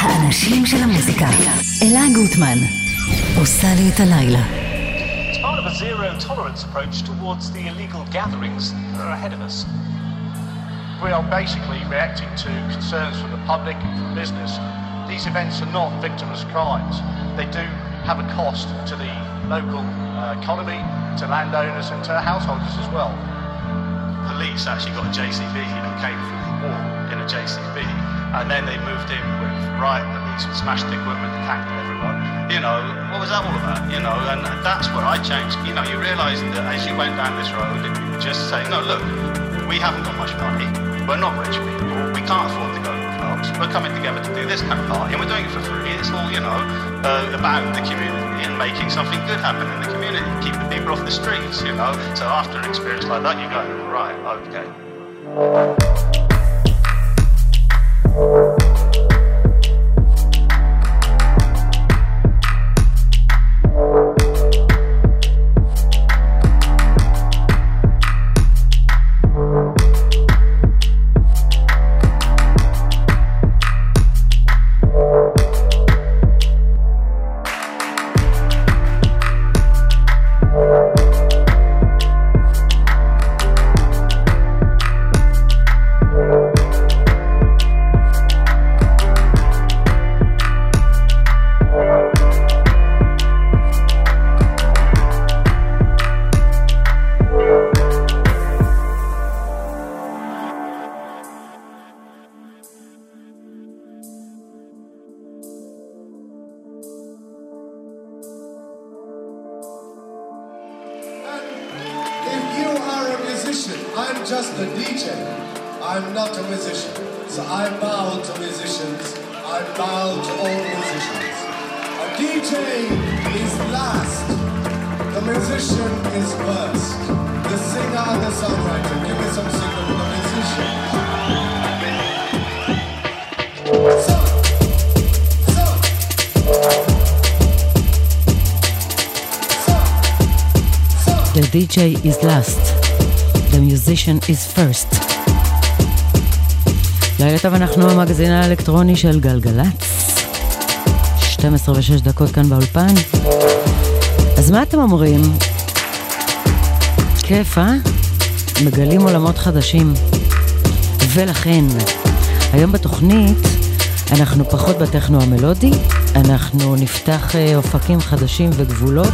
האנשים של המוזיקה. אלה גוטמן, עושה לי את הלילה. It's part of a zero tolerance approach towards the illegal gatherings that are ahead of us. We are basically reacting to concerns from the public and from business. These events are not victimless crimes. They do have a cost to the local uh, economy, to landowners and to householders as well. Police actually got a JCB and came through the wall in a JCB and then they moved in with riot police and smashed the equipment, attacked everyone. You know, what was that all about? You know, and that's where I changed. You know, you realise that as you went down this road, you just say, no, look, we haven't got much money. We're not rich people. We can't afford to go to clubs. We're coming together to do this kind of party, and we're doing it for free. It's all, you know, uh, about the community and making something good happen in the community, keeping people off the streets, you know. So after an experience like that, you go, right, okay. Thank you. Is last, the musician is first. לילה טוב, אנחנו המגזין האלקטרוני של גלגלצ. 12 ו-6 דקות כאן באולפן. אז מה אתם אומרים? כיף, אה? מגלים עולמות חדשים. ולכן, היום בתוכנית אנחנו פחות בטכנו המלודי, אנחנו נפתח אה, אופקים חדשים וגבולות,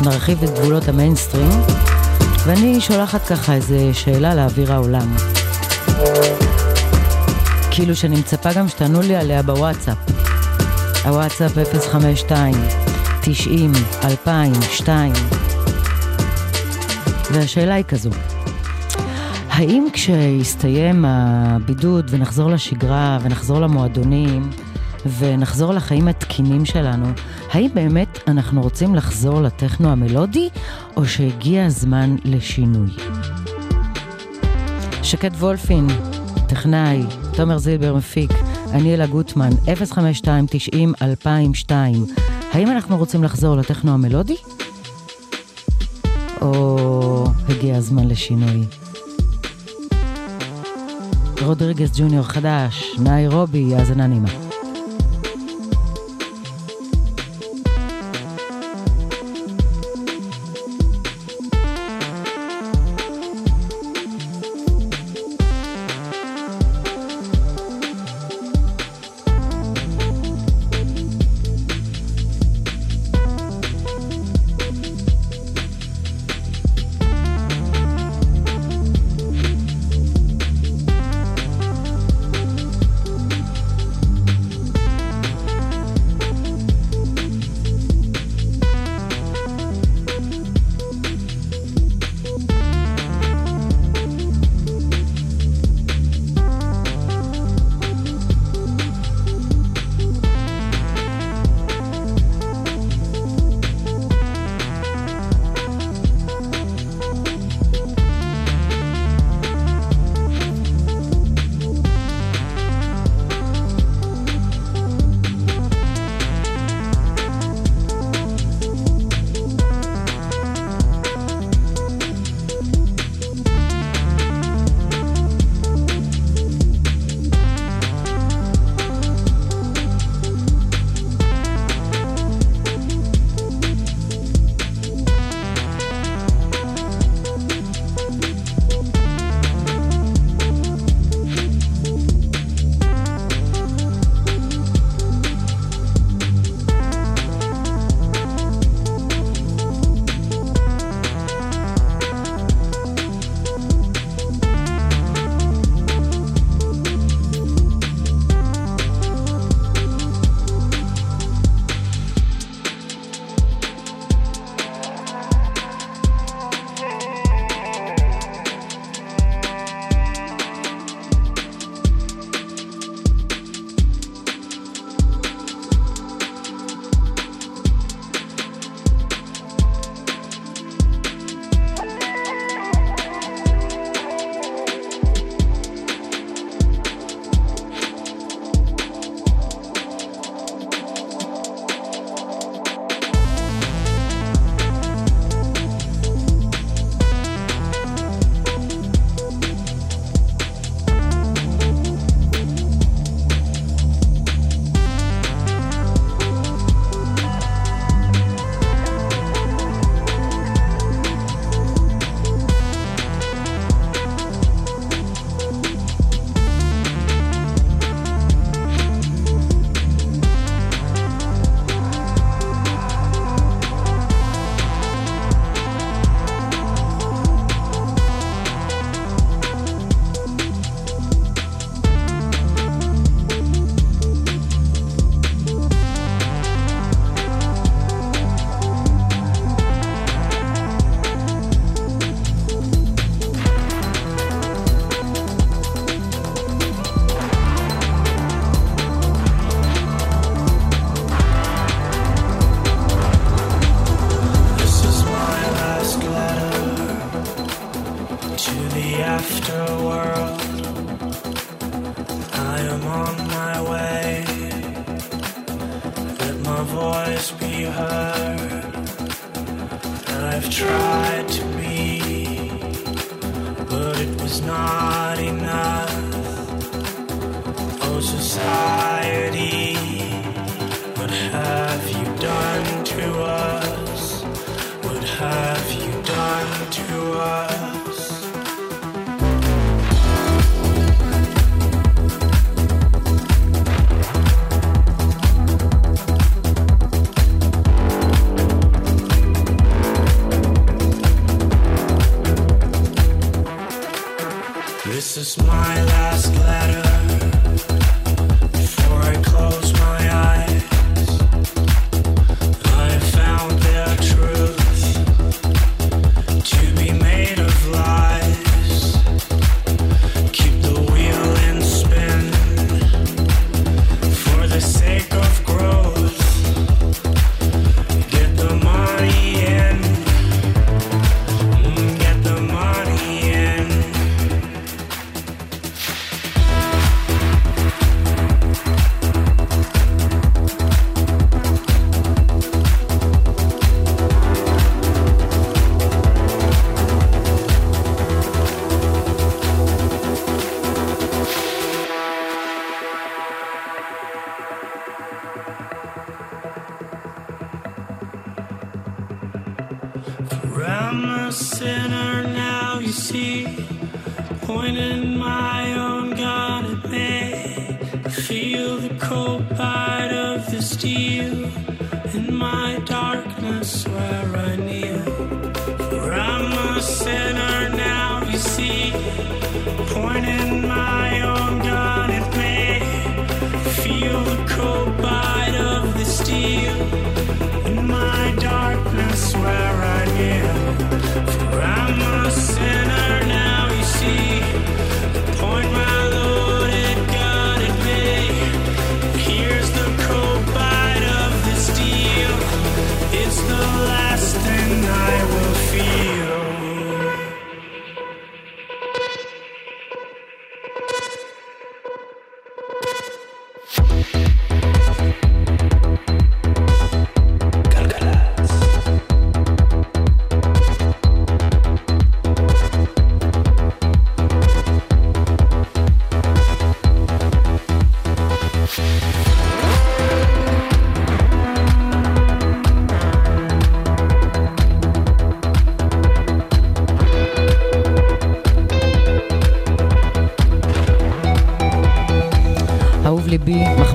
נרחיב את גבולות המיינסטרים, ואני שולחת ככה איזה שאלה לאוויר העולם. כאילו שאני מצפה גם שתענו לי עליה בוואטסאפ. הוואטסאפ 052 90 2002 והשאלה היא כזו, האם כשיסתיים הבידוד ונחזור לשגרה ונחזור למועדונים ונחזור לחיים התקינים שלנו, האם באמת אנחנו רוצים לחזור לטכנו המלודי או שהגיע הזמן לשינוי? שקד וולפין, טכנאי, תומר זילבר מפיק, אני אלה גוטמן, 052-90-2002. האם אנחנו רוצים לחזור לטכנו המלודי? או הגיע הזמן לשינוי? רודריגס ג'וניור חדש, ניירובי, האזנה נעימה.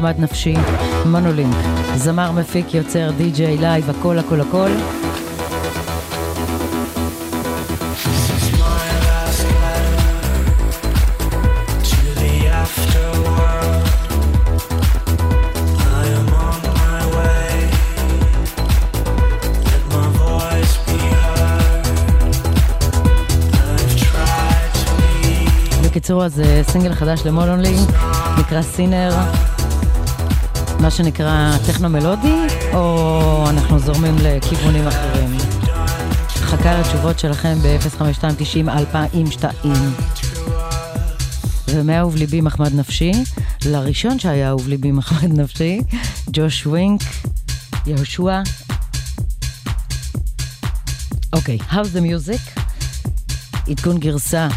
נחמד נפשי, מונולינק, זמר, מפיק, יוצר, DJ, live, הכל הכל הכל. בקיצור, אז אה, סינגל חדש למולונלי, נקרא סינר. מה שנקרא טכנו-מלודי, או אנחנו זורמים לכיוונים אחרים? חכה לתשובות שלכם ב-05290-2002. ומאהוב ליבי מחמד נפשי, לראשון שהיה אהוב ליבי מחמד נפשי, ג'וש ווינק, יהושע. אוקיי, okay, How's the Music? עדכון גרסה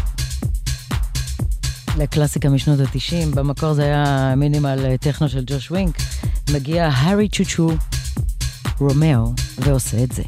לקלאסיקה משנות ה-90, במקור זה היה minimal אה, טכנו של ג'וש ווינק. מגיע הארי צ'ו צ'ו רומרו ועושה את זה.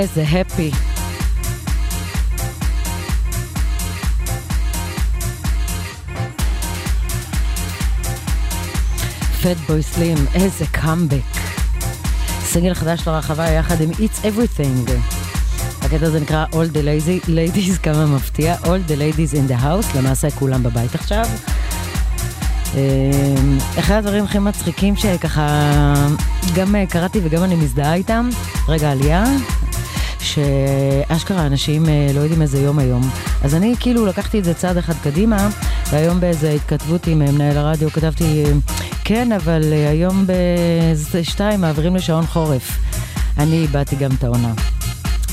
איזה הפי. פטבוי סלים, איזה קאמבק. סינגל חדש לרחבה יחד עם It's Everything. הקטע הזה נקרא All the lazy, ladies, כמה מפתיע, All the ladies in the house, למעשה כולם בבית עכשיו. אמ, אחד הדברים הכי מצחיקים שככה גם קראתי וגם אני מזדהה איתם, רגע עלייה, שאשכרה אנשים אה, לא יודעים איזה יום היום. אז אני כאילו לקחתי את זה צעד אחד קדימה, והיום באיזה התכתבות עם אה, מנהל הרדיו כתבתי, כן, אבל אה, היום בשתיים מעבירים לשעון חורף. אני איבדתי גם את העונה.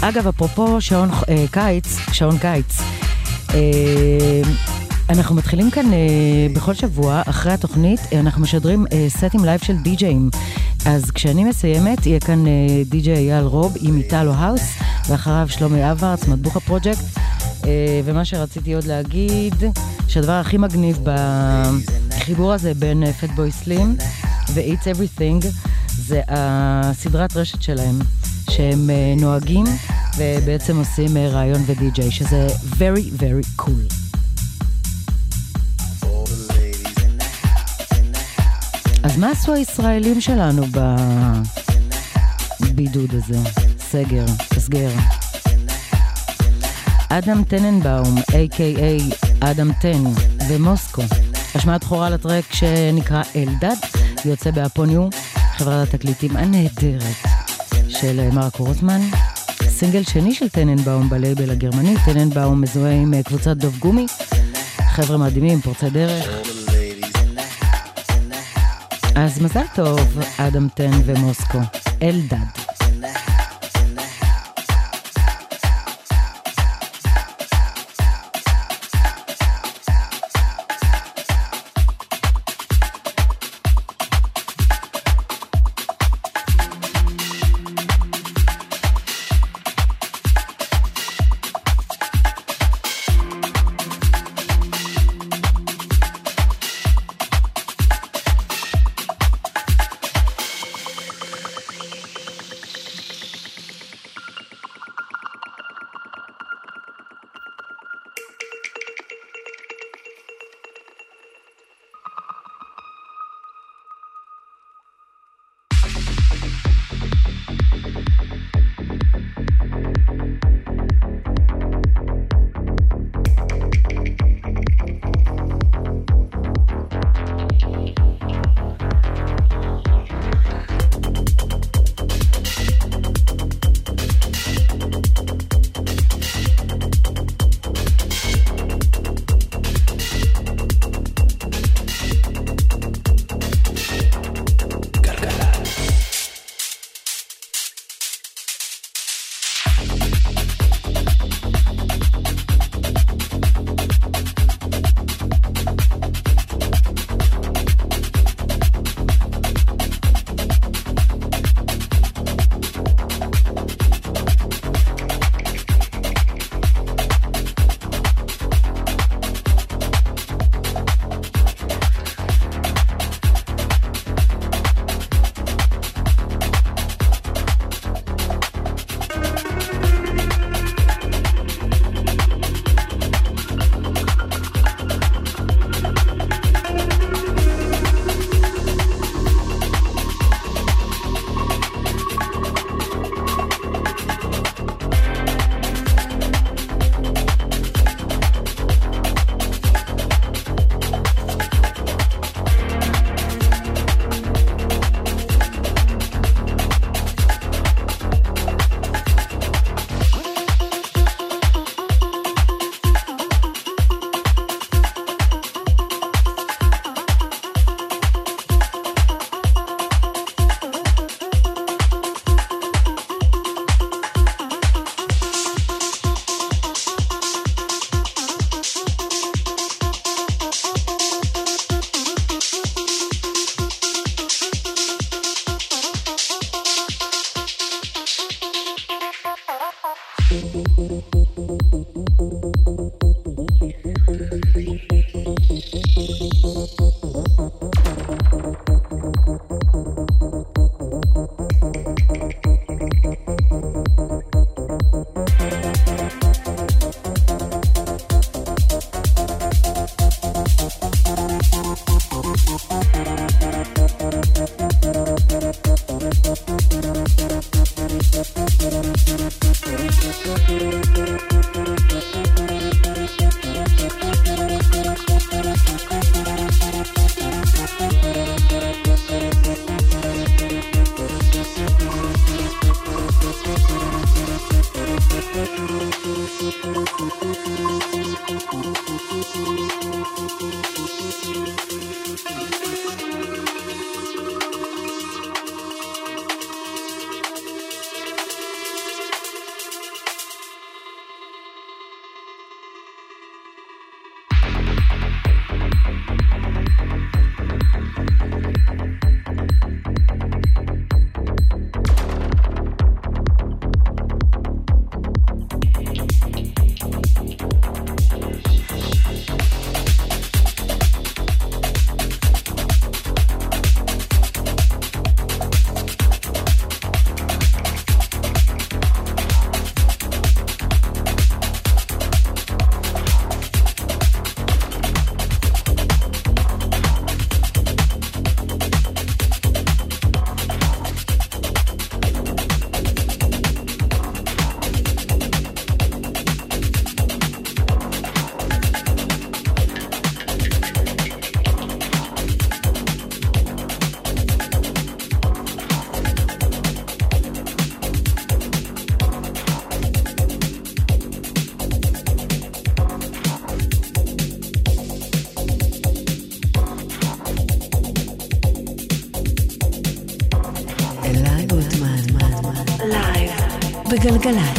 אגב, אפרופו שעון אה, קיץ, שעון קיץ, אה, אנחנו מתחילים כאן אה, בכל שבוע, אחרי התוכנית, אנחנו משדרים אה, סטים live של די-ג'אים. אז כשאני מסיימת, יהיה כאן אה, די.ג'יי אייל רוב עם Italo house, ואחריו שלומי אברץ, מטבוחה פרויקט. אה, ומה שרציתי עוד להגיד, שהדבר הכי מגניב בחיבור הזה בין פטבוי סלים ו- Eats Everything, זה הסדרת רשת שלהם, שהם אה, נוהגים ובעצם עושים רעיון ודי.ג'יי, שזה very very cool. אז מה עשו הישראלים שלנו בבידוד הזה? סגר, הסגר. אדם טננבאום, a.k.a. אדם טן, ומוסקו. השמעת בכורה לטרק שנקרא אלדד, יוצא באפוניו, חברת התקליטים הנהדרת של מרק רוטמן. סינגל שני של טננבאום בלייבל הגרמני, טננבאום מזוהה עם קבוצת דוב גומי. חבר'ה מדהימים, פורצי דרך. אז מזל טוב, אדם טן ומוסקו. אלדד. プレゼント בגלגלצ.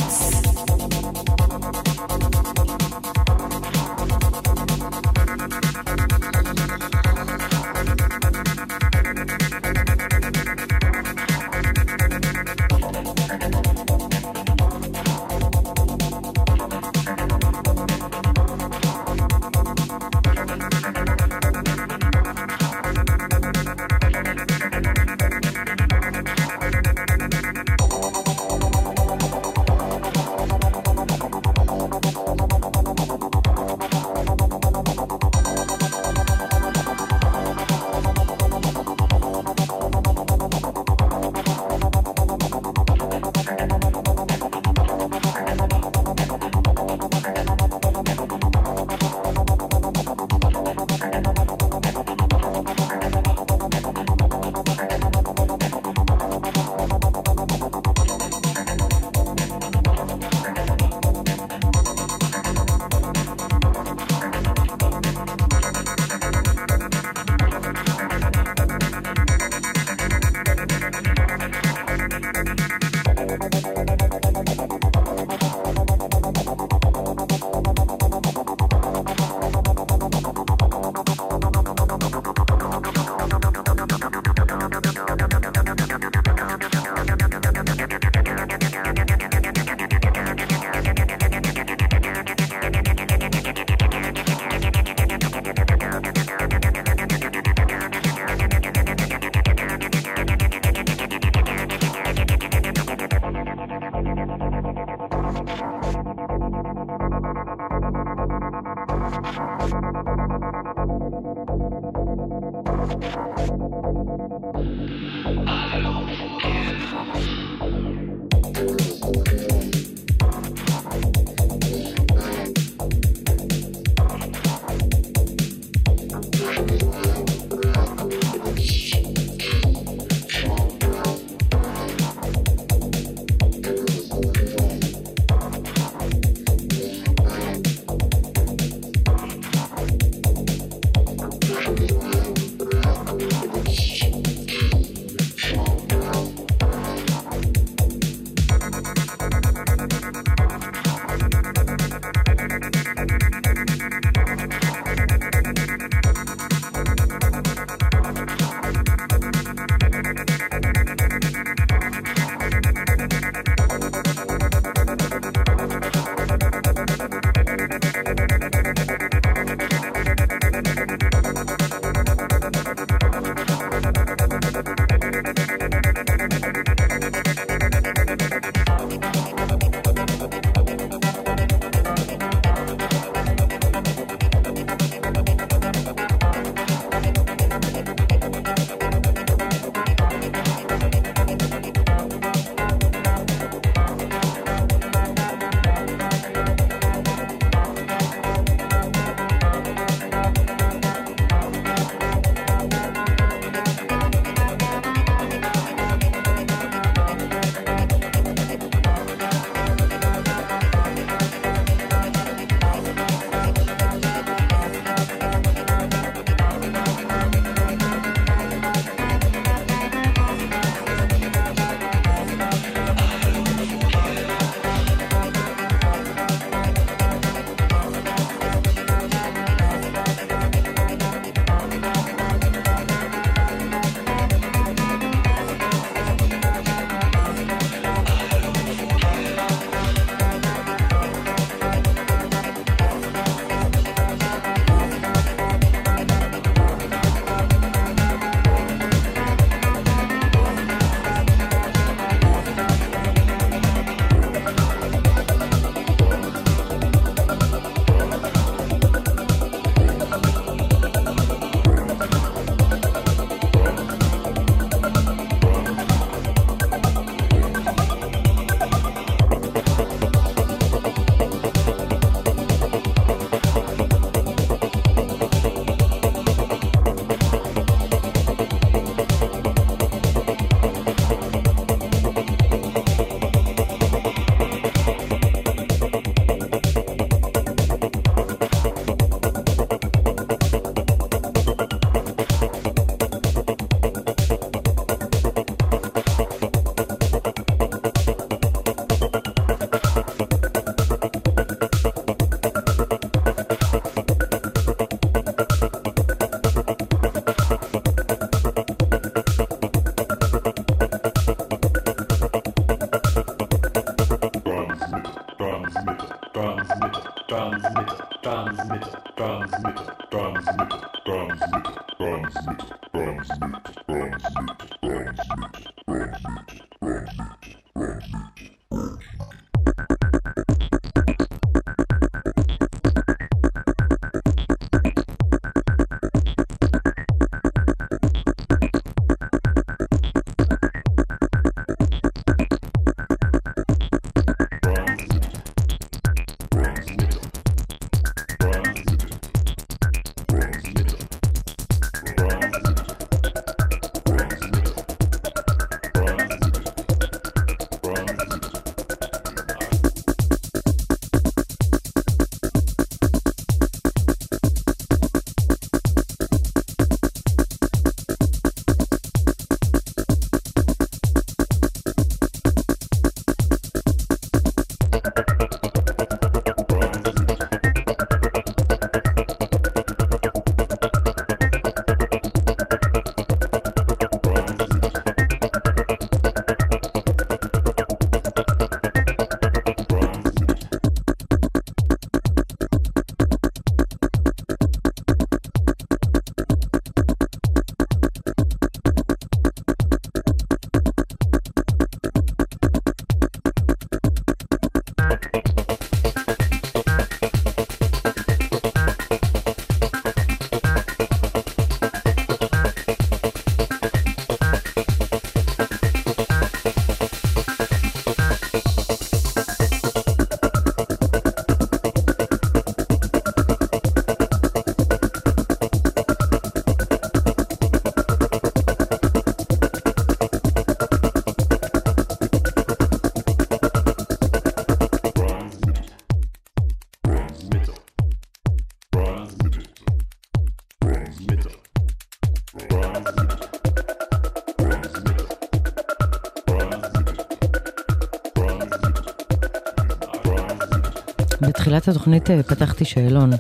התוכנית אה, פתחתי שאלון.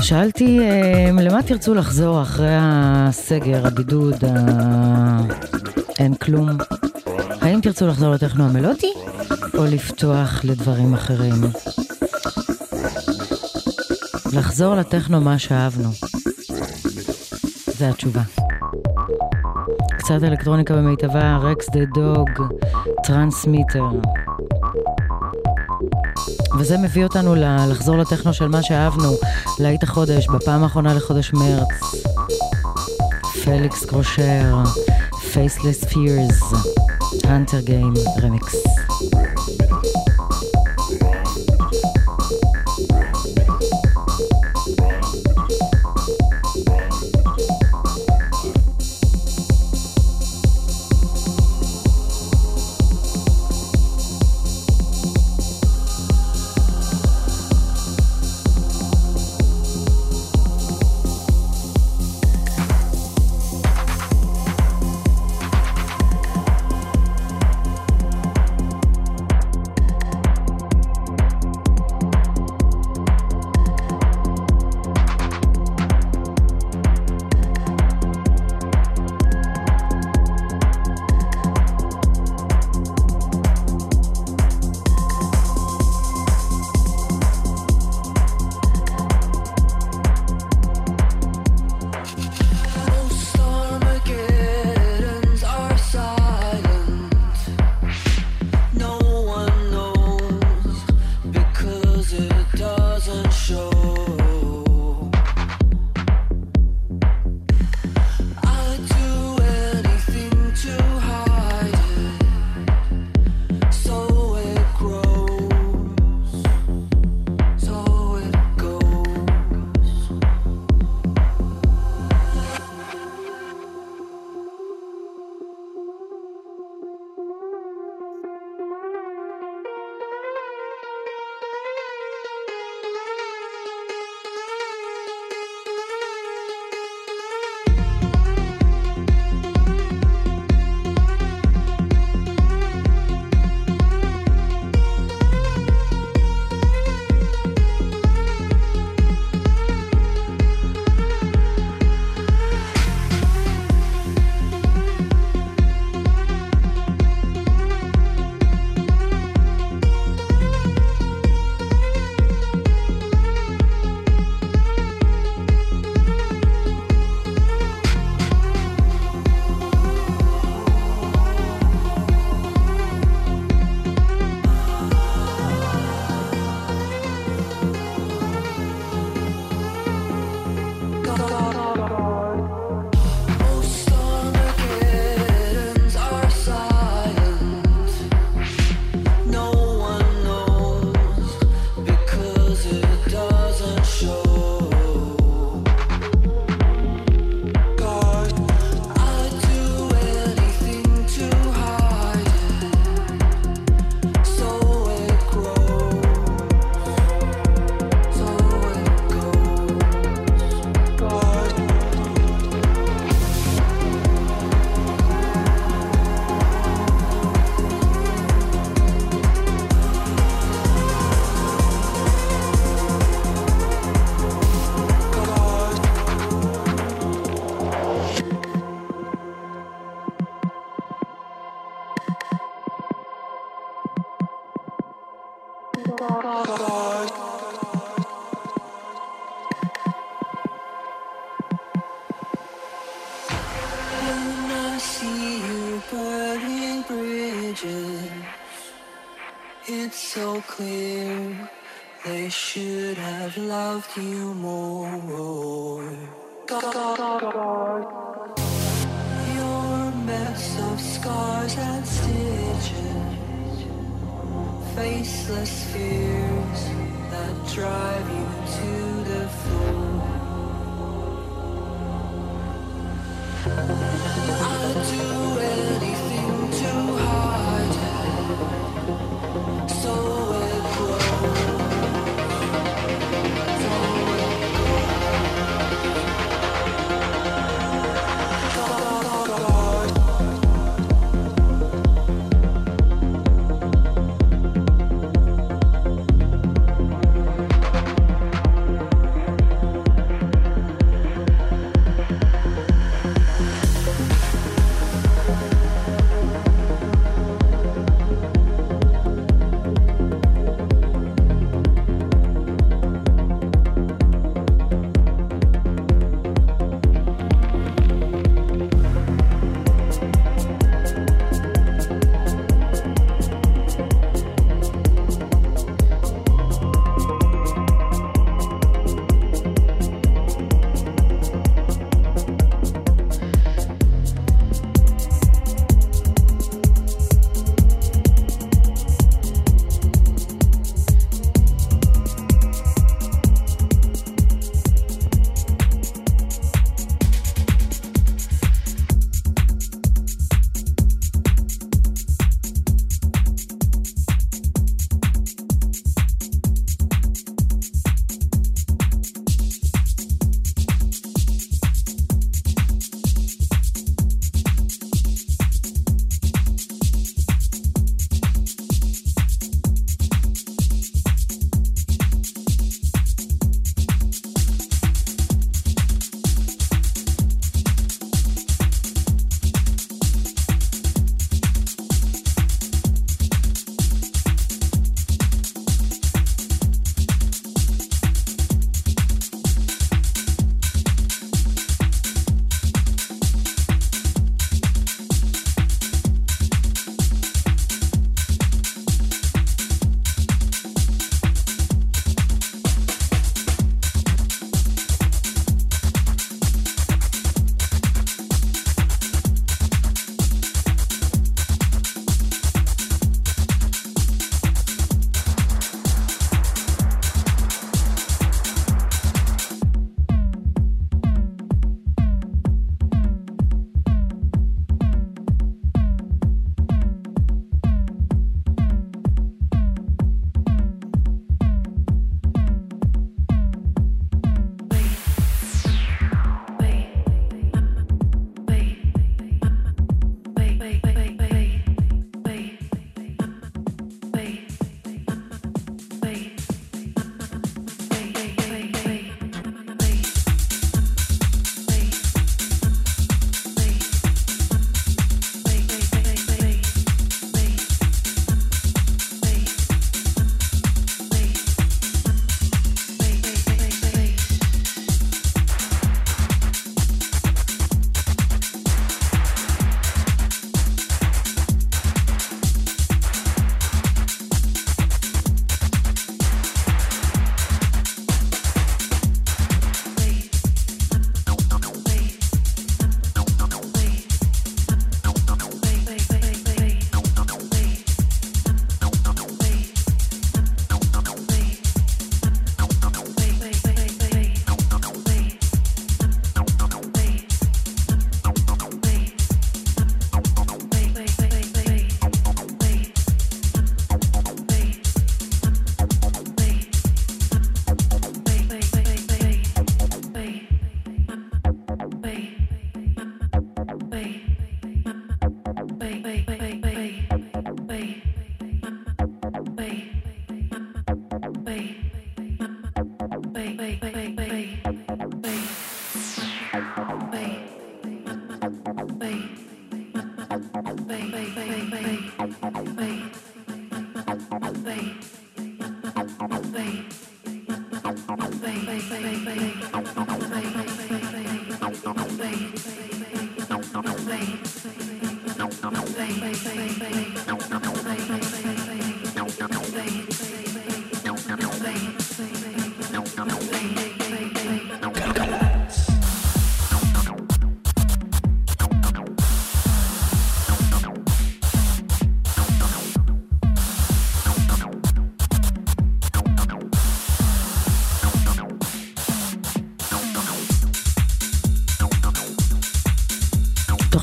שאלתי, אה, למה תרצו לחזור אחרי הסגר, הבידוד, ה... אין כלום? האם תרצו לחזור לטכנו המלודי, או לפתוח לדברים אחרים? לחזור לטכנו מה שאהבנו. זו התשובה. קצת אלקטרוניקה במיטבה, רקס דה דוג, Transmitter. וזה מביא אותנו לחזור לטכנו של מה שאהבנו, להיט החודש, בפעם האחרונה לחודש מרץ. פליקס קרושר, Faceless Fears, הנטר גיים, רמיקס.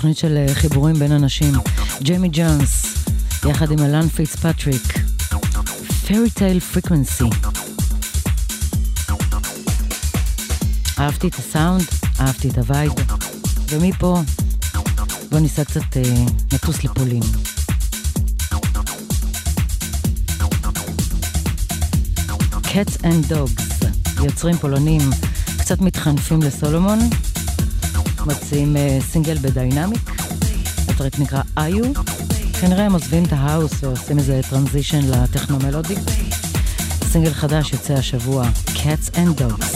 תוכנית של אה, חיבורים בין אנשים. ג'יימי ג'אנס, יחד עם אלן פיצפטריק. Free Tail Frequency. אהבתי את הסאונד, אהבתי את ה vibe, ומפה בוא ניסע קצת אה, נטוס לפולין. Catz 'n Dogz, יוצרים פולנים קצת מתחנפים לסולומון, מציעים אה, סינגל ב Diynamic, ה track נקרא איו, כנראה הם עוזבים את ההאוס ועושים איזה transition לטכנו מלודי. סינגל חדש יוצא השבוע, Catz 'n Dogz.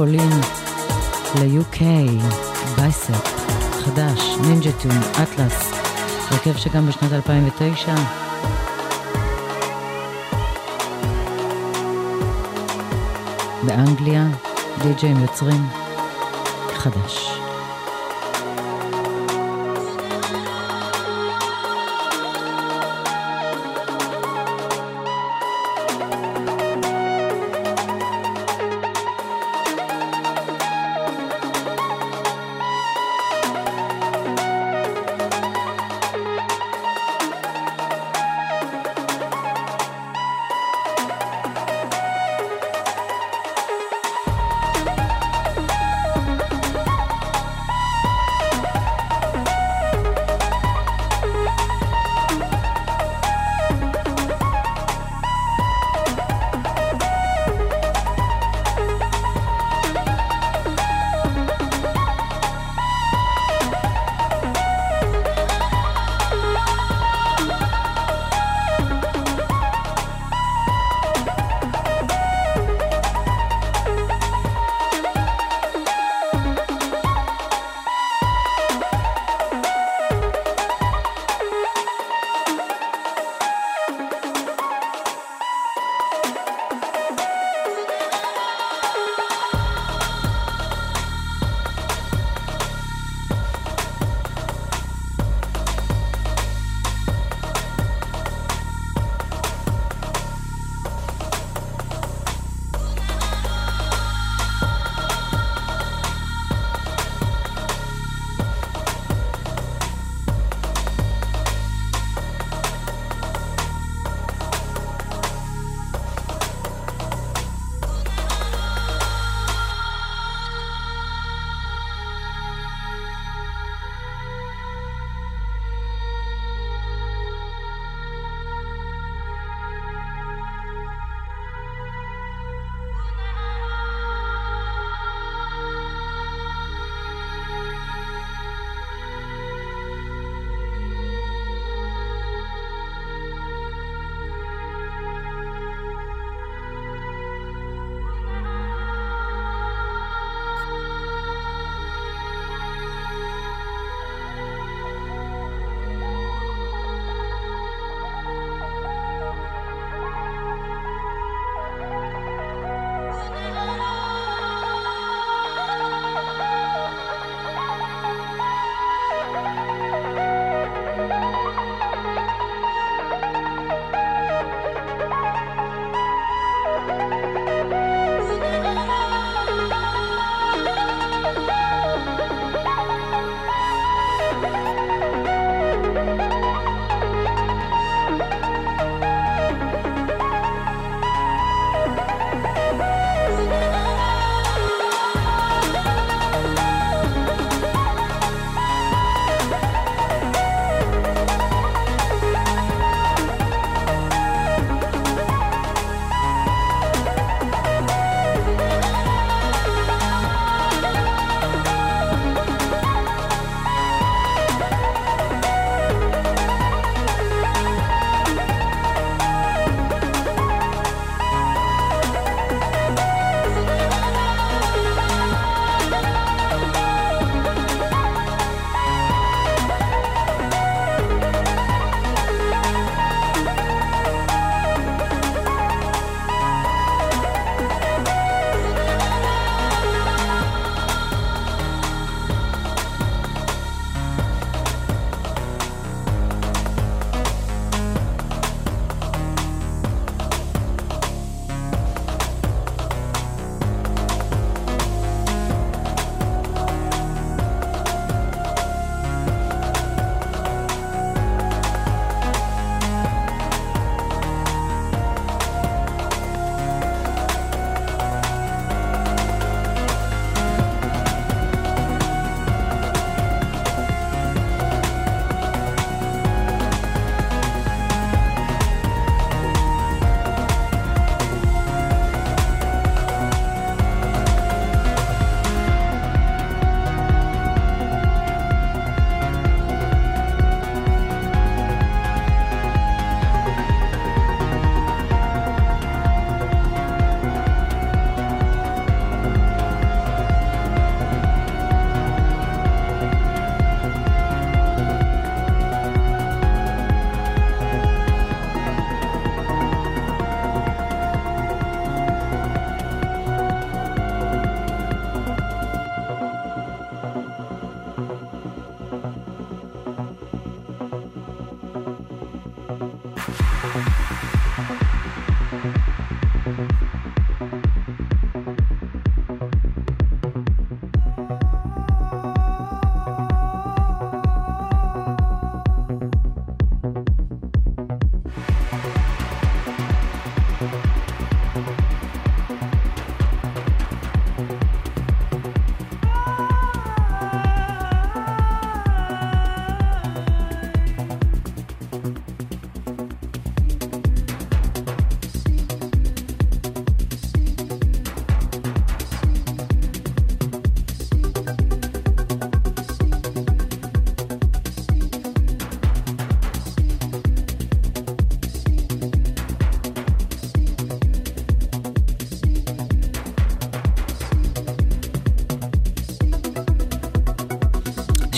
מפולין ל-UK, בייספ, חדש, נינג'ה טון, אטלס, הרכב שגם בשנת 2009 באנגליה, די-ג'יים יוצרים, חדש.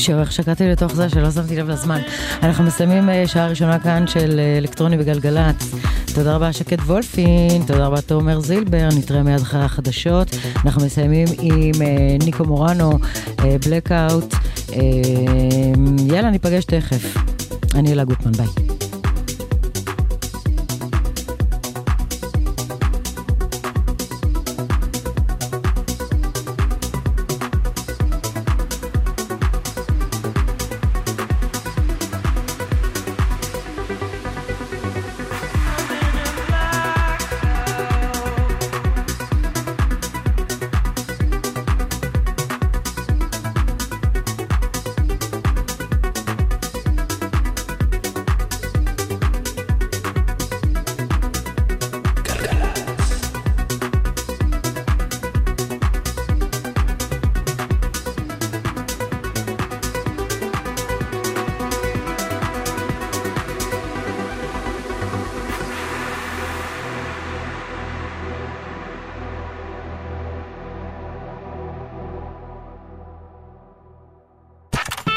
שיר, איך שקעתי לתוך זה שלא שמתי לב לזמן. אנחנו מסיימים אה, שעה ראשונה כאן של אה, אלקטרוני בגלגלצ. תודה רבה שקד וולפין, תודה רבה תומר זילבר, נתראה מיד אחרי החדשות. אנחנו מסיימים עם אה, ניקו מורנו, בלקאוט. יאללה, ניפגש תכף. אני אלה גוטמן, ביי.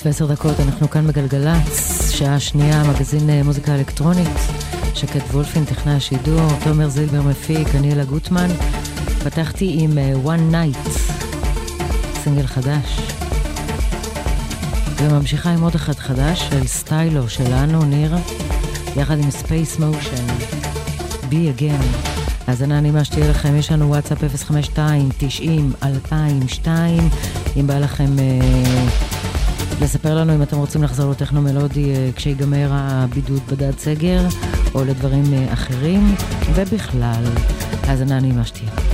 אחת ועשר דקות, אנחנו כאן בגלגלצ, שעה שנייה, מגזין אה, מוזיקה אלקטרונית. שקד וולפין, טכנאי השידור, תומר זילבר מפיק, אני אלה גוטמן. פתחתי עם uh, One Night, סינגל חדש. וממשיכה עם עוד אחד חדש של סטיילו שלנו, ניר, יחד עם Space Motion, Be Again. האזנה נעימה שתהיה לכם, יש לנו וואטסאפ 052-90-2002, אם בא לכם אה, לספר לנו אם אתם רוצים לחזור לטכנו מלודי אה, כשיגמר הבידוד בדד סגר, או לדברים אה, אחרים, ובכלל, האזנה נעימה שתהיה.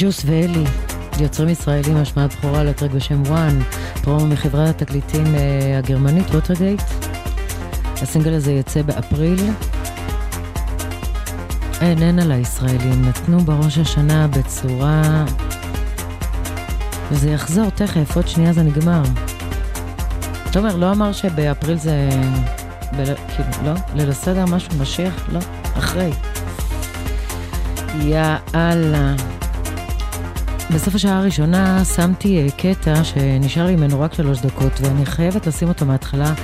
ג'וס ואלי, יוצרים ישראלים השמעת בכורה ל track בשם One, פרומו מחברת התקליטים אה, הגרמנית ווטרגייט. הסינגל הזה יצא באפריל. אין, אין על הישראלים, נתנו בראש השנה בצורה... וזה יחזור תכף, עוד שנייה זה נגמר. תומר לא אמר שבאפריל זה... בל... כאילו, לא? ליל הסדר, משהו, משיח? לא, אחרי. יאללה. בסוף השעה הראשונה שמתי אה, קטע שנשאר לי ממנו רק שלוש דקות, ואני חייבת לשים אותו מההתחלה,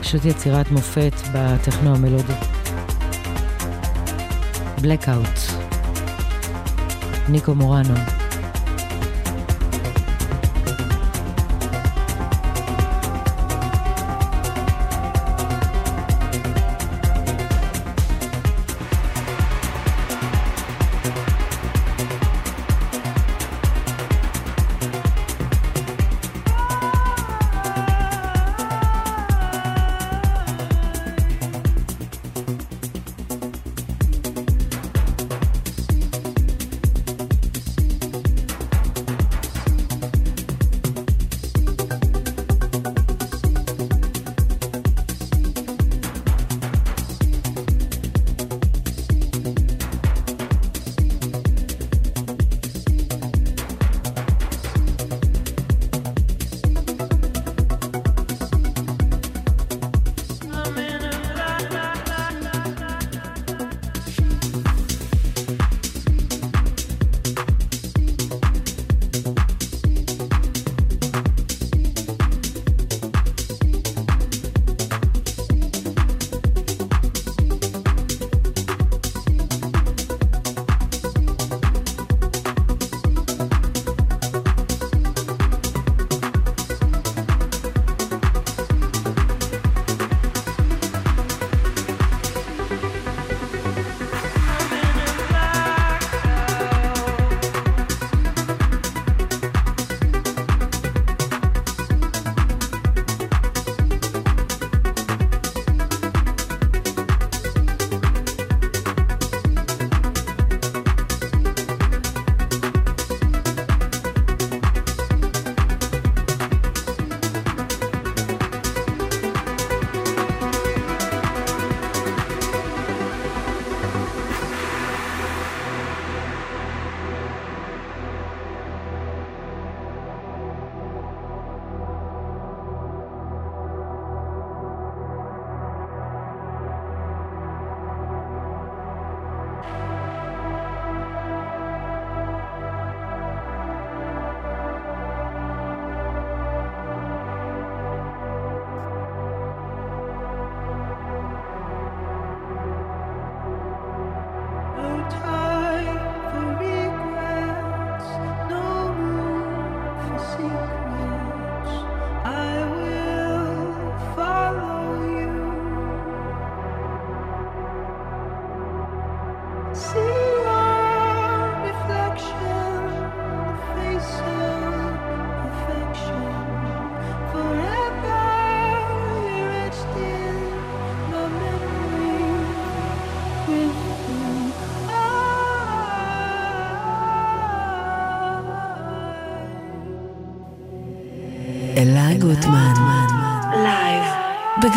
פשוט יצירת מופת בטכנו המלודי. בלקאוט. ניקו מורנו.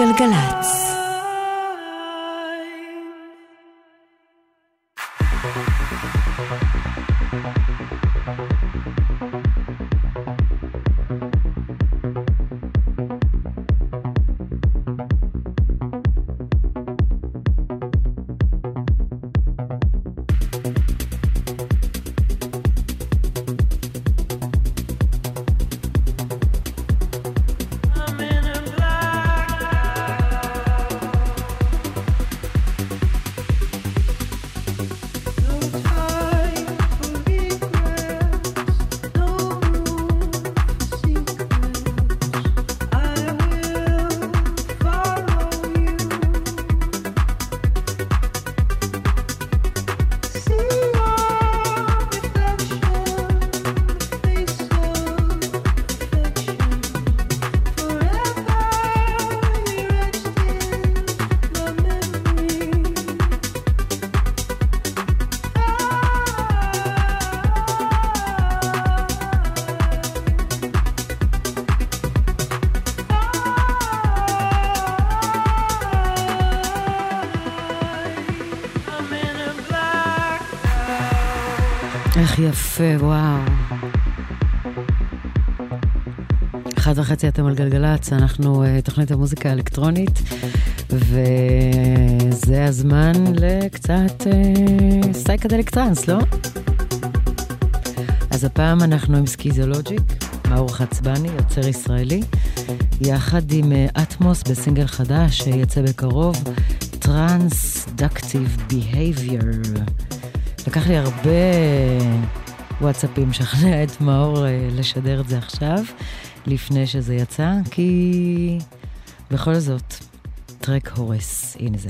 גלגלצ. יפה, וואו. אחד וחצי אתם על גלגלצ, אנחנו אה, תוכנית המוזיקה האלקטרונית, וזה הזמן לקצת אה, psychedelic trance, לא? אז הפעם אנחנו עם סקיזולוג'יק, מאור חצבני, יוצר ישראלי, יחד עם אטמוס בסינגל חדש שיצא בקרוב, Transductive Behavior. לקח לי הרבה וואטסאפים לשכנע את מאור אה, לשדר את זה עכשיו, לפני שזה יצא, כי בכל זאת, טרק הורס, הנה זה.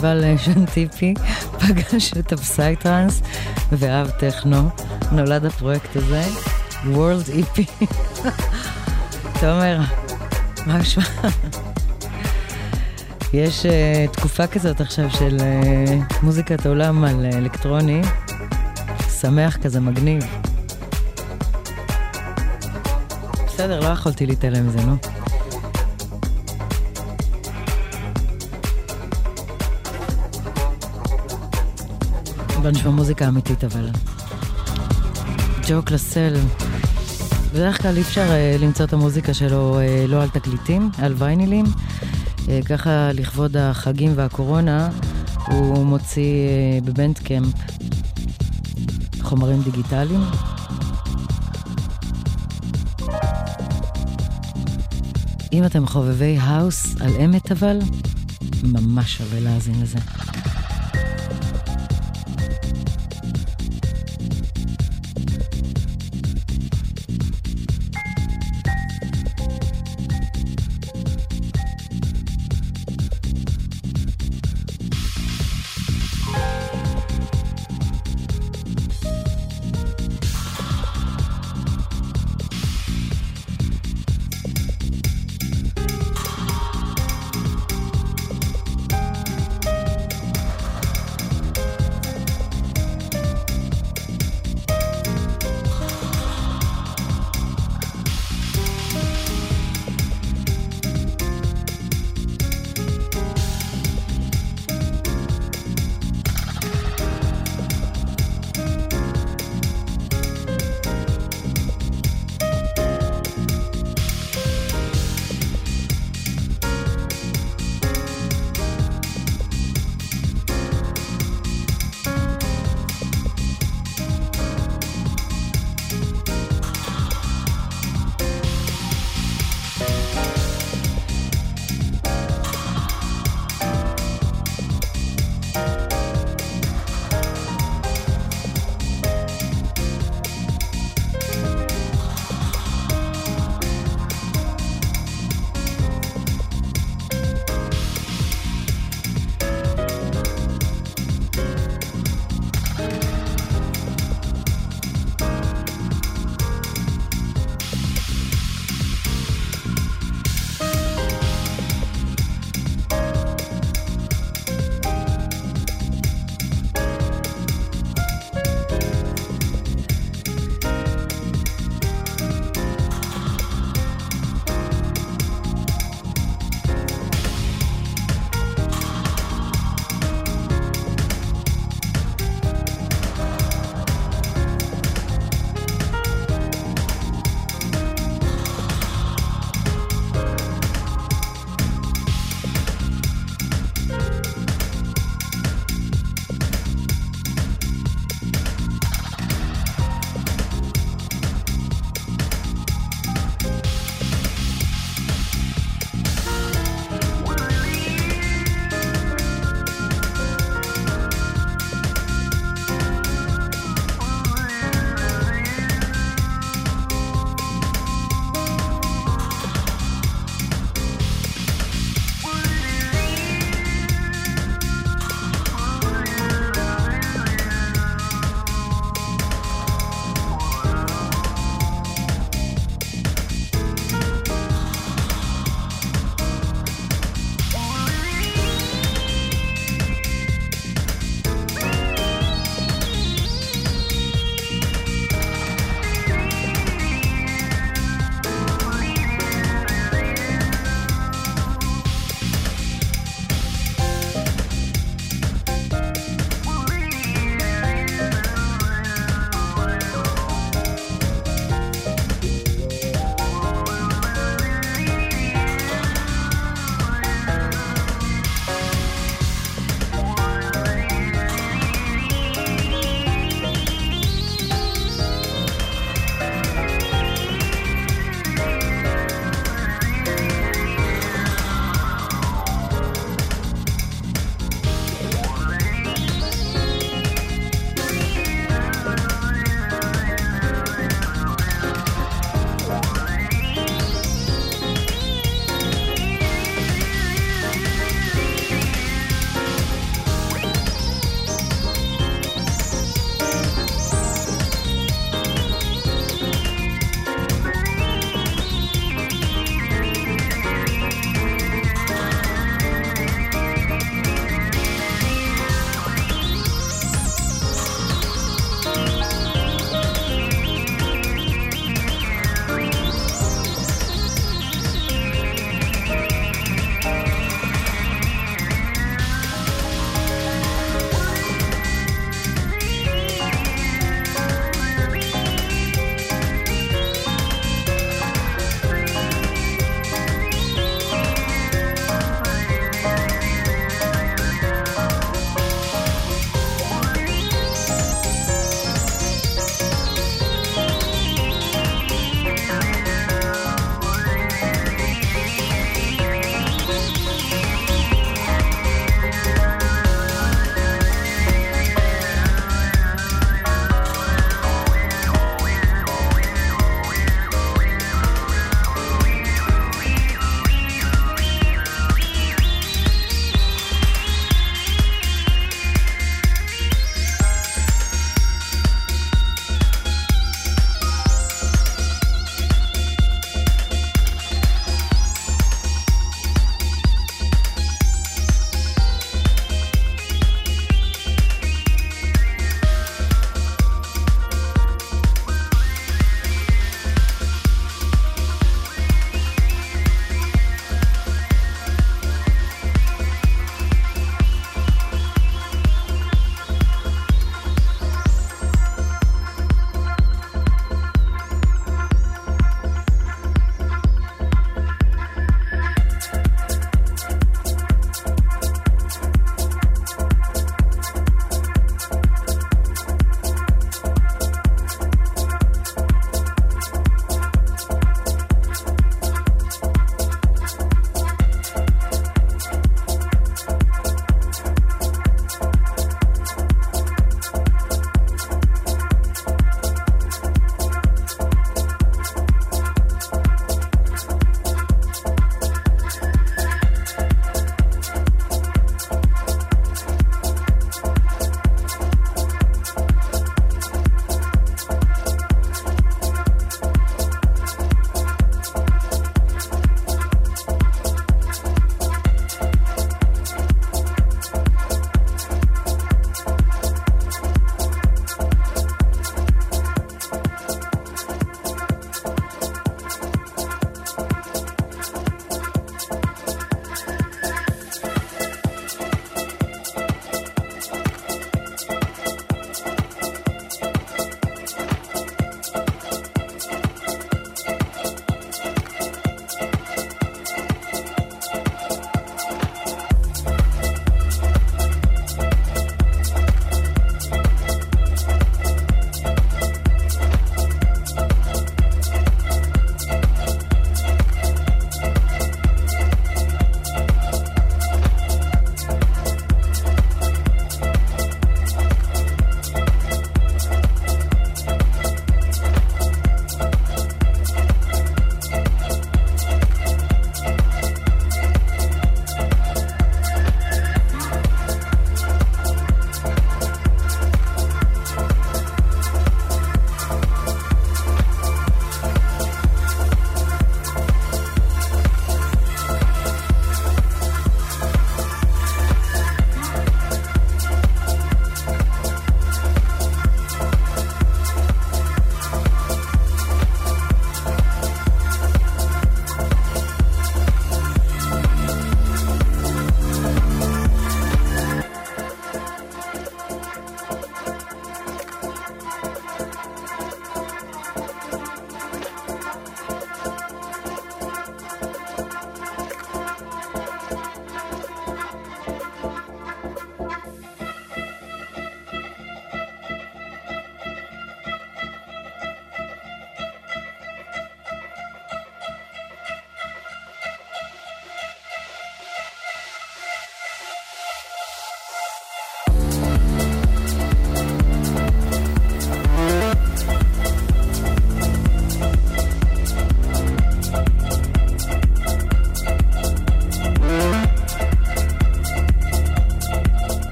פסטיבל שאנטיפי פגש את ה psytrance ואהב טכנו. נולד הפרויקט הזה, World EP. תומר, מה נשמע? יש אה, תקופה כזאת עכשיו של אה, מוזיקת עולם על אה, אלקטרוני, שמח כזה, מגניב. בסדר, לא יכולתי להתעלם מזה, נו. בוא נשמע מוזיקה אמיתית אבל. ג'ו קלסל, בדרך כלל אי אפשר uh, למצוא את המוזיקה שלו uh, לא על תקליטים, על ויינילים. Uh, ככה לכבוד החגים והקורונה, הוא מוציא uh, בבנדקמפ חומרים דיגיטליים. אם אתם חובבי האוס על אמת אבל, ממש שווה להאזין לזה.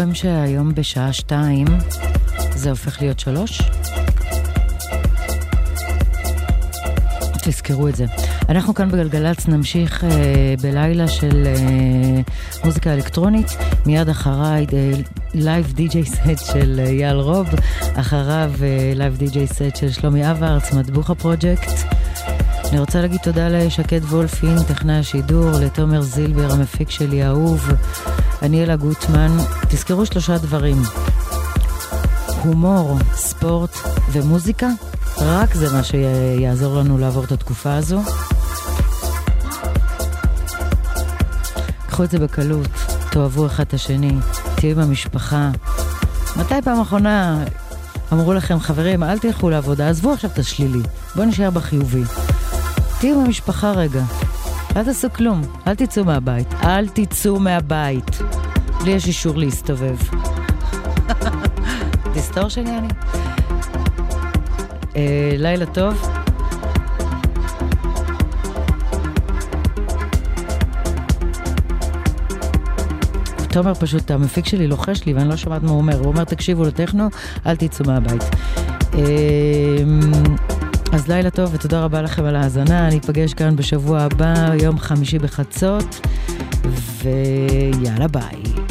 זוכרים שהיום בשעה שתיים זה הופך להיות שלוש? תזכרו את זה. אנחנו כאן בגלגלצ נמשיך אה, בלילה של אה, מוזיקה אלקטרונית, מיד אחריי live DJ set של אייל אה, רוב, אחריו live DJ set של שלומי אברץ, מטבוחה פרויקט. אני רוצה להגיד תודה לשקד וולפין, טכנאי השידור, לתומר זילבר, המפיק שלי האהוב, אניאלה גוטמן. תזכרו שלושה דברים, הומור, ספורט ומוזיקה, רק זה מה שיעזור לנו לעבור את התקופה הזו. קחו את זה בקלות, תאהבו אחד את השני, תהיו עם המשפחה. מתי פעם אחרונה אמרו לכם, חברים, אל תלכו לעבודה, עזבו עכשיו את השלילי, בואו נשאר בחיובי. תהיו עם המשפחה רגע, אל תעשו כלום, אל תצאו מהבית, אל תצאו מהבית. לי יש אישור להסתובב. תסתור שלי אני. אה, לילה טוב. תומר פשוט, המפיק שלי לוחש לי ואני לא שומעת מה הוא אומר. הוא אומר, תקשיבו לטכנו, אל תצאו מהבית. אמ, אז לילה טוב ותודה רבה לכם על ההאזנה. אני אפגש כאן בשבוע הבא, יום חמישי בחצות, ויאללה ביי.